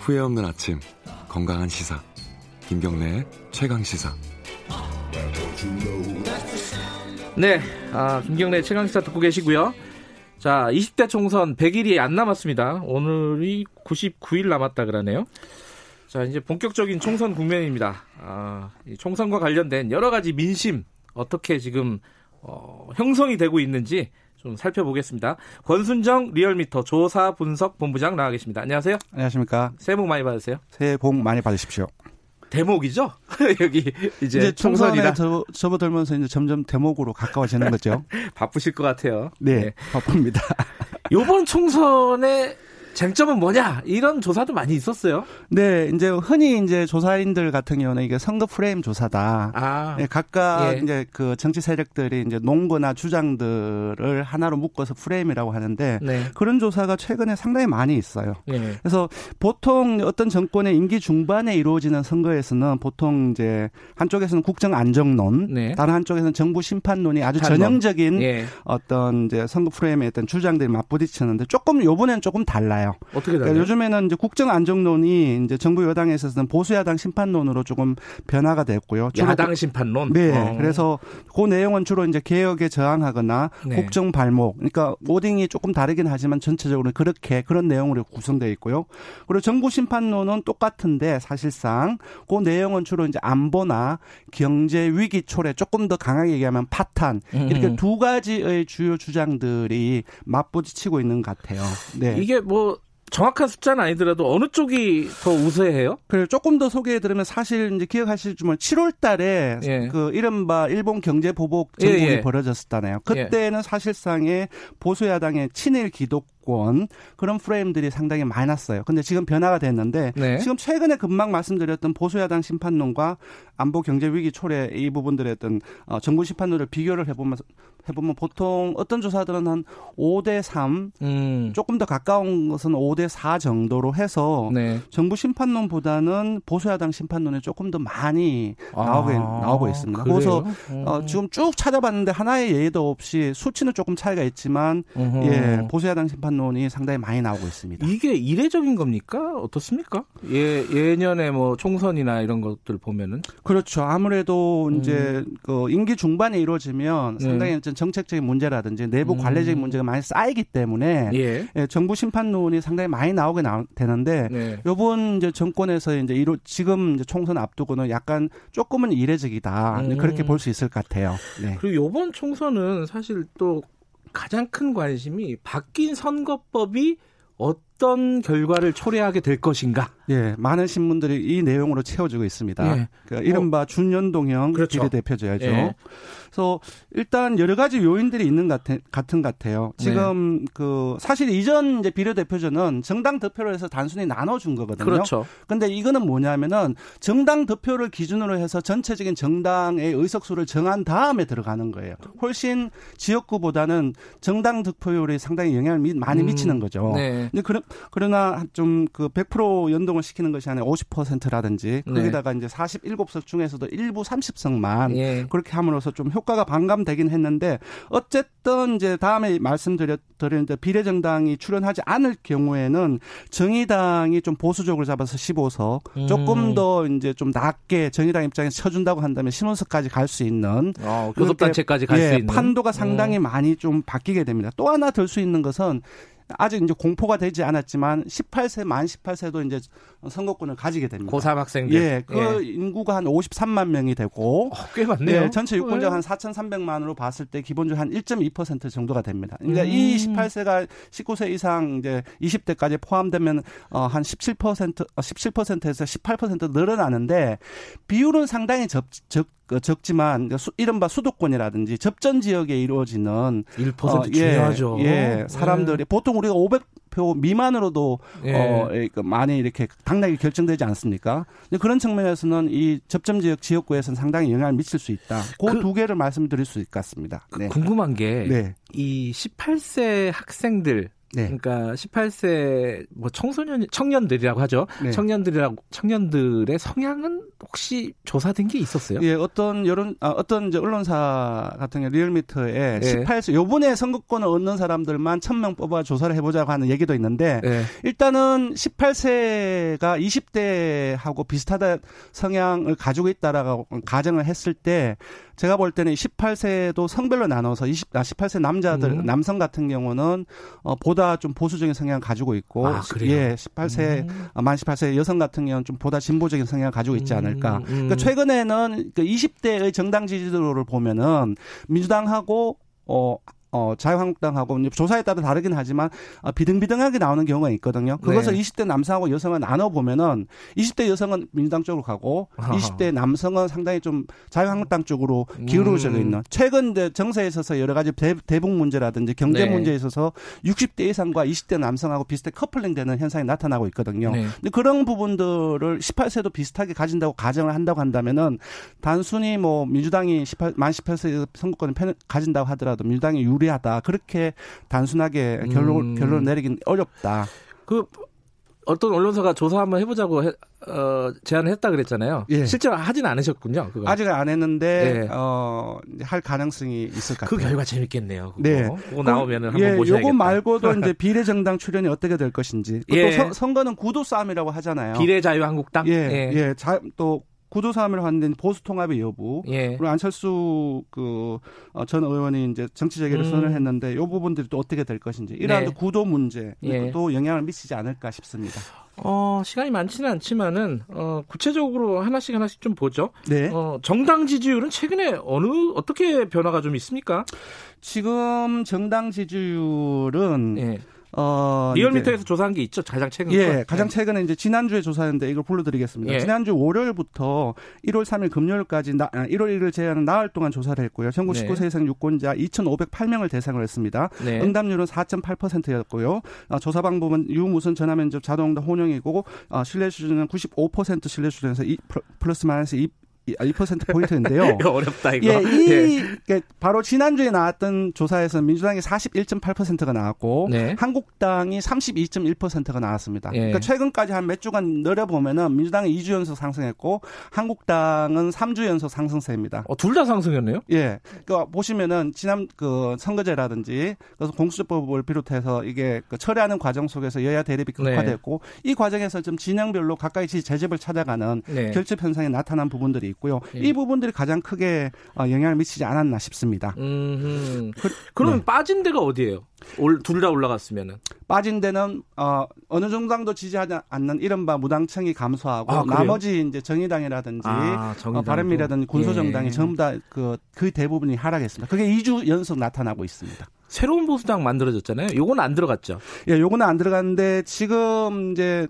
후회 없는 아침 건강한 시사 김경래의 최강 시사 네, 아, 김경래 최강 시사 듣고 계시고요. 자, 20대 총선 100일이 안 남았습니다. 오늘이 99일 남았다 그러네요. 자, 이제 본격적인 총선 국면입니다. 아, 총선과 관련된 여러 가지 민심 어떻게 지금 어, 형성이 되고 있는지 좀 살펴보겠습니다. 권순정 리얼미터 조사 분석 본부장 나와 계십니다. 안녕하세요. 안녕하십니까. 새해 복 많이 받으세요. 새해 복 많이 받으십시오. 대목이죠? 여기 이제, 이제 총선이라 저, 접어들면서 이제 점점 대목으로 가까워지는 거죠. 바쁘실 것 같아요. 네, 네. 바쁩니다. 요번 총선에 쟁점은 뭐냐 이런 조사도 많이 있었어요. 네, 이제 흔히 이제 조사인들 같은 경우는 이게 선거 프레임 조사다. 아, 네, 각각 예. 이제 그 정치 세력들이 이제 농거나 주장들을 하나로 묶어서 프레임이라고 하는데 네. 그런 조사가 최근에 상당히 많이 있어요. 예. 그래서 보통 어떤 정권의 임기 중반에 이루어지는 선거에서는 보통 이제 한쪽에서는 국정 안정론, 네. 다른 한쪽에서는 정부 심판론이 아주 판론. 전형적인 예. 어떤 이제 선거 프레임의 어떤 주장들이 맞부딪히는데 조금 요번엔 조금 달라요. 달라요. 어떻게 달라요? 그러니까 요즘에는 이제 국정 안정론이 이제 정부 여당에 있어서는 보수 야당 심판론으로 조금 변화가 됐고요. 야당 심판론. 네. 어. 그래서 그 내용은 주로 이제 개혁에 저항하거나 네. 국정 발목. 그러니까 오딩이 조금 다르긴 하지만 전체적으로 그렇게 그런 내용으로 구성되어 있고요. 그리고 정부 심판론은 똑같은데 사실상 그 내용은 주로 이제 안보나 경제 위기 초래 조금 더 강하게 얘기하면 파탄 이렇게 음. 두 가지의 주요 주장들이 맞부딪히고 있는 것 같아요. 네. 이게 뭐 정확한 숫자는 아니더라도 어느 쪽이 더 우세해요? 그래 조금 더 소개해드리면 사실 이제 기억하실지만 7월달에 예. 그 이른바 일본 경제 보복 정국이 예, 예. 벌어졌었잖아요. 그때는 예. 사실상의 보수 야당의 친일 기독 정권 그런 프레임들이 상당히 많았어요. 근데 지금 변화가 됐는데 네. 지금 최근에 금방 말씀드렸던 보수야당 심판론과 안보 경제 위기 초래 이 부분들의 어떤 어, 정부 심판론을 비교를 해보면 해보면 보통 어떤 조사들은 한 5대 3 음. 조금 더 가까운 것은 5대 4 정도로 해서 네. 정부 심판론보다는 보수야당 심판론이 조금 더 많이 나오고 아, 나오고 있습니다. 그래요? 그래서 어, 음. 지금 쭉 찾아봤는데 하나의 예도 없이 수치는 조금 차이가 있지만. 예 보수야당 심판론 논이 상당히 많이 나오고 있습니다. 이게 이례적인 겁니까? 어떻습니까? 예, 예년에 뭐 총선이나 이런 것들 보면은 그렇죠. 아무래도 음. 이제 그 임기 중반에 이루어지면 네. 상당히 네. 정책적인 문제라든지 내부 음. 관례적인 음. 문제가 많이 쌓이기 때문에 예. 예, 정부 심판론이 상당히 많이 나오게 나, 되는데 네. 요번 이제 정권에서 이제 이루 지금 이제 총선 앞두고는 약간 조금은 이례적이다. 음. 그렇게 볼 수 있을 것 같아요. 네. 그리고 요번 총선은 사실 또 가장 큰 관심이 바뀐 선거법이 어떤 결과를 초래하게 될 것인가. 예, 많은 신문들이 이 내용으로 채워지고 있습니다. 예. 그 이른바 어, 준연동형 그렇죠. 비례대표제죠. 예. 그래서 일단 여러 가지 요인들이 있는 같은 것 같아요. 지금 네. 그 사실 이전 이제 비례대표제는 정당 득표를 해서 단순히 나눠준 거거든요. 그렇죠. 근데 이거는 뭐냐면은 정당 득표를 기준으로 해서 전체적인 정당의 의석수를 정한 다음에 들어가는 거예요. 훨씬 지역구보다는 정당 득표율이 상당히 영향을 많이 음. 미치는 거죠. 네. 근데 그러, 그러나 좀 그 100% 연동을 시키는 것이 아니라 50%라든지 거기다가 네. 이제 47석 중에서도 일부 30석만 예. 그렇게 함으로써 좀 효과가 반감되긴 했는데 어쨌든 이제 다음에 말씀드렸는데 비례정당이 출연하지 않을 경우에는 정의당이 좀 보수적으로 잡아서 15석 음. 조금 더 이제 좀 낮게 정의당 입장에서 쳐준다고 한다면 신원석까지 갈 수 있는 어, 교섭단체까지 갈수 예, 있는 판도가 상당히 음. 많이 좀 바뀌게 됩니다. 또 하나 들 수 있는 것은 아직 이제 공포가 되지 않았지만 18세 만 18세도 이제 선거권을 가지게 됩니다. 고3 학생들. 예, 그 예. 인구가 한 53만 명이 되고 어, 꽤 많네요. 예, 전체 유권자 한 4,300만으로 봤을 때 기본적으로 한 1.2% 정도가 됩니다. 그러니까 음. 이 18세가 19세 이상 이제 20대까지 포함되면 어, 한 17% 17%에서 18% 늘어나는데 비율은 상당히 적, 적그 적지만 수, 이른바 수도권이라든지 접전 지역에 이루어지는 1% 어, 예, 중요하죠. 예, 사람들이 네. 보통 우리가 500표 미만으로도 예. 어그 많이 이렇게 당락이 결정되지 않습니까? 그런 측면에서는 이 접점 지역 지역구에서는 상당히 영향을 미칠 수 있다. 그두 그, 개를 말씀드릴 수 있을 것 같습니다. 네. 궁금한 게 네. 이 18세 학생들 네. 그러니까 18세 뭐 청소년 청년들이라고 하죠. 네. 청년들이라고 청년들의 성향은 혹시 조사된 게 있었어요? 예, 어떤 여론 아, 어떤 이제 언론사 같은 경우 리얼미터에 네. 18세 요번에 선거권을 얻는 사람들만 1000명 뽑아 조사를 해 보자고 하는 얘기도 있는데 네. 일단은 18세가 20대하고 비슷하다 성향을 가지고 있다라고 가정을 했을 때 제가 볼 때는 18세도 성별로 나눠서 20, 아, 18세 남자들, 음. 남성 같은 경우는 어, 보다 좀 보수적인 성향을 가지고 있고, 아, 예, 18세, 음. 아, 만 18세 여성 같은 경우는 좀 보다 진보적인 성향을 가지고 있지 않을까. 음. 음. 그러니까 최근에는 그 20대의 정당 지지도를 보면은 민주당하고 어 어, 자유한국당하고 조사에 따라 다르긴 하지만 어, 비등비등하게 나오는 경우가 있거든요. 그것을 네. 20대 남성하고 여성을 나눠 보면은 20대 여성은 민주당 쪽으로 가고 아하. 20대 남성은 상당히 좀 자유한국당 쪽으로 기울어져 음. 있는 최근 이제 정세에 있어서 여러 가지 대, 북 문제라든지 경제 네. 문제에 있어서 60대 이상과 20대 남성하고 비슷하게 커플링 되는 현상이 나타나고 있거든요. 네. 근데 그런 부분들을 18세도 비슷하게 가진다고 가정을 한다고 한다면은 단순히 뭐 민주당이 18, 만 18세 선거권을 가진다고 하더라도 민주당이 유 무리하다. 그렇게 단순하게 결론 음. 결론 내리긴 어렵다. 그 어떤 언론사가 조사 한번 해보자고 해, 어, 제안을 했다 그랬잖아요. 예. 실제로 하진 않으셨군요. 그거. 아직은 안 했는데 예. 어, 할 가능성이 있을 것그 같아요. 그 결과 재밌겠네요. 그거. 네. 그거 나오면 은 한번 예, 보셔야겠다. 요거 말고도 이제 비례정당 출연이 어떻게 될 것인지. 예. 또 선 거는 구도 싸움이라고 하잖아요. 비례자유한국당. 예. 예. 예. 자, 또 구도사함을 하는 보수 통합의 여부 예. 그리고 안철수 그전 어, 의원이 이제 정치 재개를 음. 선언을 했는데 이 부분들이 또 어떻게 될 것인지 이러한 네. 구도 문제 예. 또 영향을 미치지 않을까 싶습니다. 어, 시간이 많지는 않지만은 어, 구체적으로 하나씩 하나씩 좀 보죠. 네. 어, 정당 지지율은 최근에 어느 어떻게 변화가 좀 있습니까? 지금 정당 지지율은 네. 어, 리얼미터에서 조사한 게 있죠. 가장 최근. 예, 거. 가장 네. 최근에 이제 지난주에 조사했는데 이걸 불러드리겠습니다. 예. 지난주 월요일부터 1월 3일 금요일까지 나, 1월 아, 1일 제외하는 나흘 동안 조사를 했고요. 전국 네. 19세 이상 유권자 2,508명을 대상으로 했습니다. 네. 응답률은 4.8%였고요. 어, 조사 방법은 유무선 전화면접 자동응답 혼용이고 어, 신뢰 수준은 95% 신뢰 수준에서 2 플러스 마이너스 2 2% 포인트인데요. 어렵다 이거. 예, 이 예. 바로 지난주에 나왔던 조사에서 민주당이 41.8%가 나왔고 네. 한국당이 32.1%가 나왔습니다. 예. 그러니까 최근까지 한 몇 주간 늘려 보면은 민주당이 2주 연속 상승했고 한국당은 3주 연속 상승세입니다. 어, 둘 다 상승했네요? 예. 그러니까 보시면은 지난 그 선거제라든지 그래서 공수처법을 비롯해서 이게 그 처리하는 과정 속에서 여야 대립이 네. 극화됐고 네. 이 과정에서 좀 진영별로 가까이 재집을 찾아가는 네. 결집 현상이 나타난 부분들이 있고요. 예. 이 부분들이 가장 크게 어, 영향을 미치지 않았나 싶습니다. 음, 그, 럼 네. 빠진 데가 어디예요? 둘 다 올라갔으면은 빠진 데는 어, 어느 정당도 지지하지 않는 이른바 무당층이 감소하고 아, 나머지 이제 정의당이라든지 아, 어, 바른미라든지 군소정당이 예. 전부 다그그 그 대부분이 하락했습니다. 그게 2주 연속 나타나고 있습니다. 새로운 보수당 만들어졌잖아요. 요건 안 들어갔죠. 예, 요거는 안 들어갔는데 지금 이제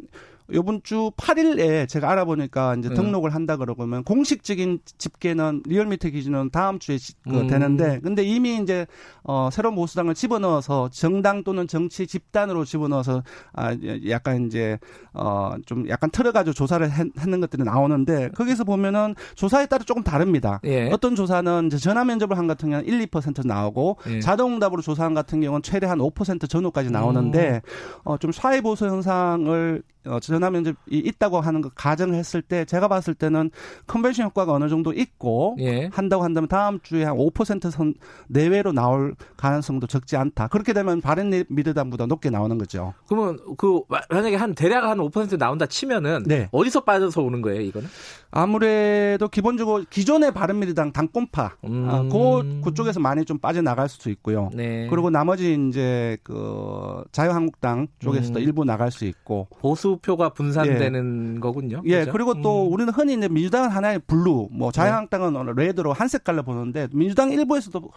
요번 주 8일에 제가 알아보니까 이제 네. 등록을 한다 그러면 공식적인 집계는 리얼미터 기준은 다음 주에 그 음. 되는데 근데 이미 이제 어 새로운 보수당을 집어넣어서 정당 또는 정치 집단으로 집어넣어서 아 약간 이제 어좀 약간 틀어 가지고 조사를 했 는 것들이 나오는데 거기서 보면은 조사에 따라 조금 다릅니다. 예. 어떤 조사는 이제 전화 면접을 한 같은 경우는 1, 2% 나오고 예. 자동응답으로 조사한 같은 경우는 최대 한 5% 전후까지 나오는데 음. 어좀 사회 보수 현상을 어, 전화 면접이 있다고 하는 거 가정했을 때 제가 봤을 때는 컨벤션 효과가 어느 정도 있고 예. 한다고 한다면 다음 주에 한 5%선 내외로 나올 가능성도 적지 않다. 그렇게 되면 바른 미래당보다 높게 나오는 거죠. 그러면 그 만약에 한 대략 한 5% 나온다 치면은 네. 어디서 빠져서 오는 거예요, 이거는? 아무래도 기본적으로 기존의 바른미래당 당권파 음. 아, 그 그쪽에서 많이 좀 빠져나갈 수도 있고요. 네. 그리고 나머지 이제 그 자유한국당 쪽에서도 음. 일부 나갈 수 있고 보수표가 분산되는 예. 거군요. 예. 그죠 그리고 또 음. 우리는 흔히 이제 민주당은 하나의 blue, 뭐 자유한국당은 네. red로 한 색깔로 보는데 민주당 일부에서도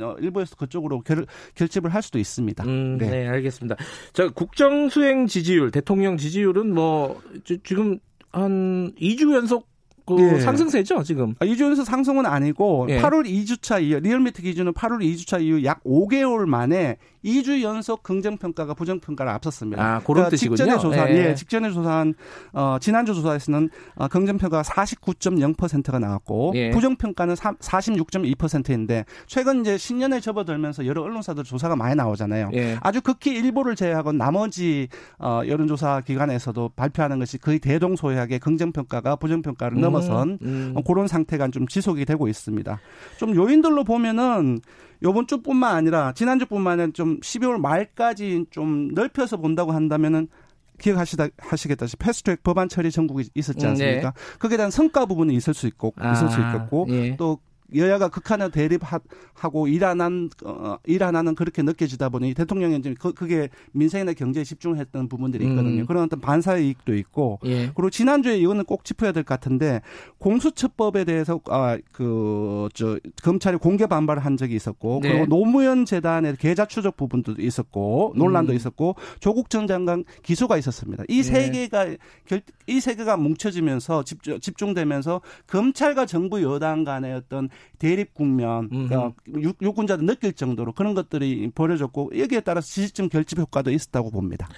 어, 일부에서 그쪽으로 결, 결집을 할 수도 있습니다. 음, 네. 네. 알겠습니다. 자, 국정 수행 지지율, 대통령 지지율은 뭐 지금 한 2주 연속 그 예. 상승세죠, 지금. 아, 2주 연속 상승은 아니고 예. 8월 2주차 이후 리얼미터 기준은 8월 2주차 이후 약 5개월 만에 2주 연속 긍정 평가가 부정 평가를 앞섰습니다. 아, 그런 그러니까 뜻이군요. 직전에 조사, 예. 예, 직전에 조사한 어, 지난주 조사에서는 어, 긍정 평가가 49.0%가 나왔고 예. 부정 평가는 46.2%인데 최근 이제 신년에 접어들면서 여러 언론사들 조사가 많이 나오잖아요. 예. 아주 극히 일부를 제외하고 나머지 어, 여론조사 기관에서도 발표하는 것이 거의 대동소이하게 긍정 평가가 부정 평가를 음, 넘어선 음. 어, 그런 상태가 좀 지속이 되고 있습니다. 좀 요인들로 보면은 요번 주뿐만 아니라 지난주뿐만 아니라 좀 12월 말까지 좀 넓혀서 본다고 한다면은 기억하시다 하시겠다시피 패스트트랙 법안 처리 전국이 있었지 음, 않습니까? 음, 네. 거기에 대한 성과 부분이 있을 수 있고 아, 있을 수 있겠고 예. 또 여야가 극한의 대립하고 일안 한, 어, 일안 하는 그렇게 느껴지다 보니 대통령이 이제 그, 그게 민생이나 경제에 집중했던 부분들이 있거든요. 음. 그런 어떤 반사의 이익도 있고. 예. 그리고 지난주에 이거는 꼭 짚어야 될 것 같은데 공수처법에 대해서 아, 그, 저, 검찰이 공개 반발을 한 적이 있었고. 네. 그리고 노무현 재단의 계좌 추적 부분도 있었고. 논란도 음. 있었고. 조국 전 장관 기소가 있었습니다. 이세 네. 개가, 이 세 개가 뭉쳐지면서 집중, 집중되면서 검찰과 정부 여당 간의 어떤 대립 국면, 그러니까 유권자들 느낄 정도로 그런 것들이 벌어졌고 여기에 따라서 지지층 결집 효과도 있었다고 봅니다.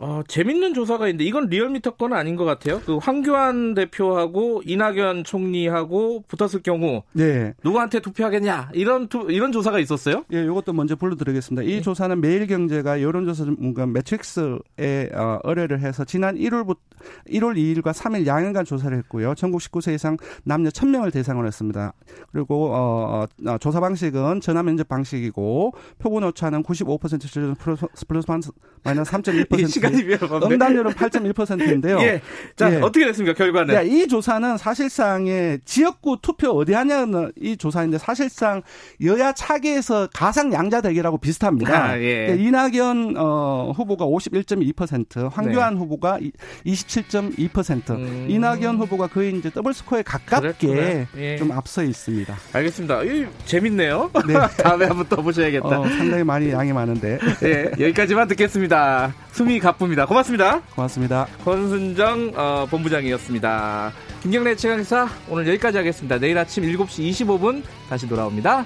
어, 재밌는 조사가 있는데 이건 리얼미터 건 아닌 것 같아요. 그 황교안 대표하고 이낙연 총리하고 붙었을 경우 네. 누구한테 투표하겠냐 이런 투, 이런 조사가 있었어요? 예, 이것도 먼저 불러드리겠습니다. 이 네. 조사는 매일경제가 여론조사 전문가 매트릭스에 어, 의뢰를 해서 지난 1월부터 1월 2일과 3일 양일간 조사를 했고요. 전국 19세 이상 남녀 1000명을 대상으로 했습니다. 그리고 어, 어, 조사 방식은 전화 면접 방식이고 표본 오차는 95% 플러스, 플러스 마이너스 3.1% 위험한데. 응답률은 8.1%인데요. 예. 자, 예. 어떻게 됐습니까, 결과는? 야, 이 조사는 사실상의 지역구 투표 어디 하냐는 이 조사인데 사실상 여야 차기에서 가상 양자 대결하고 비슷합니다. 아, 예. 이낙연 어, 후보가 51.2%, 황교안 네. 후보가 27.2%, 음. 이낙연 후보가 거의 이제 더블 스코어에 가깝게 예. 좀 앞서 있습니다. 알겠습니다. 이, 재밌네요. 네. 다음에 한번 또 보셔야겠다. 어, 상당히 많이 양이 많은데. 예, 여기까지만 듣겠습니다. 숨이 가 바쁩니다. 고맙습니다. 고맙습니다. 권순정 어, 본부장이었습니다. 김경래 최강사 오늘 여기까지 하겠습니다. 내일 아침 7시 25분 다시 돌아옵니다.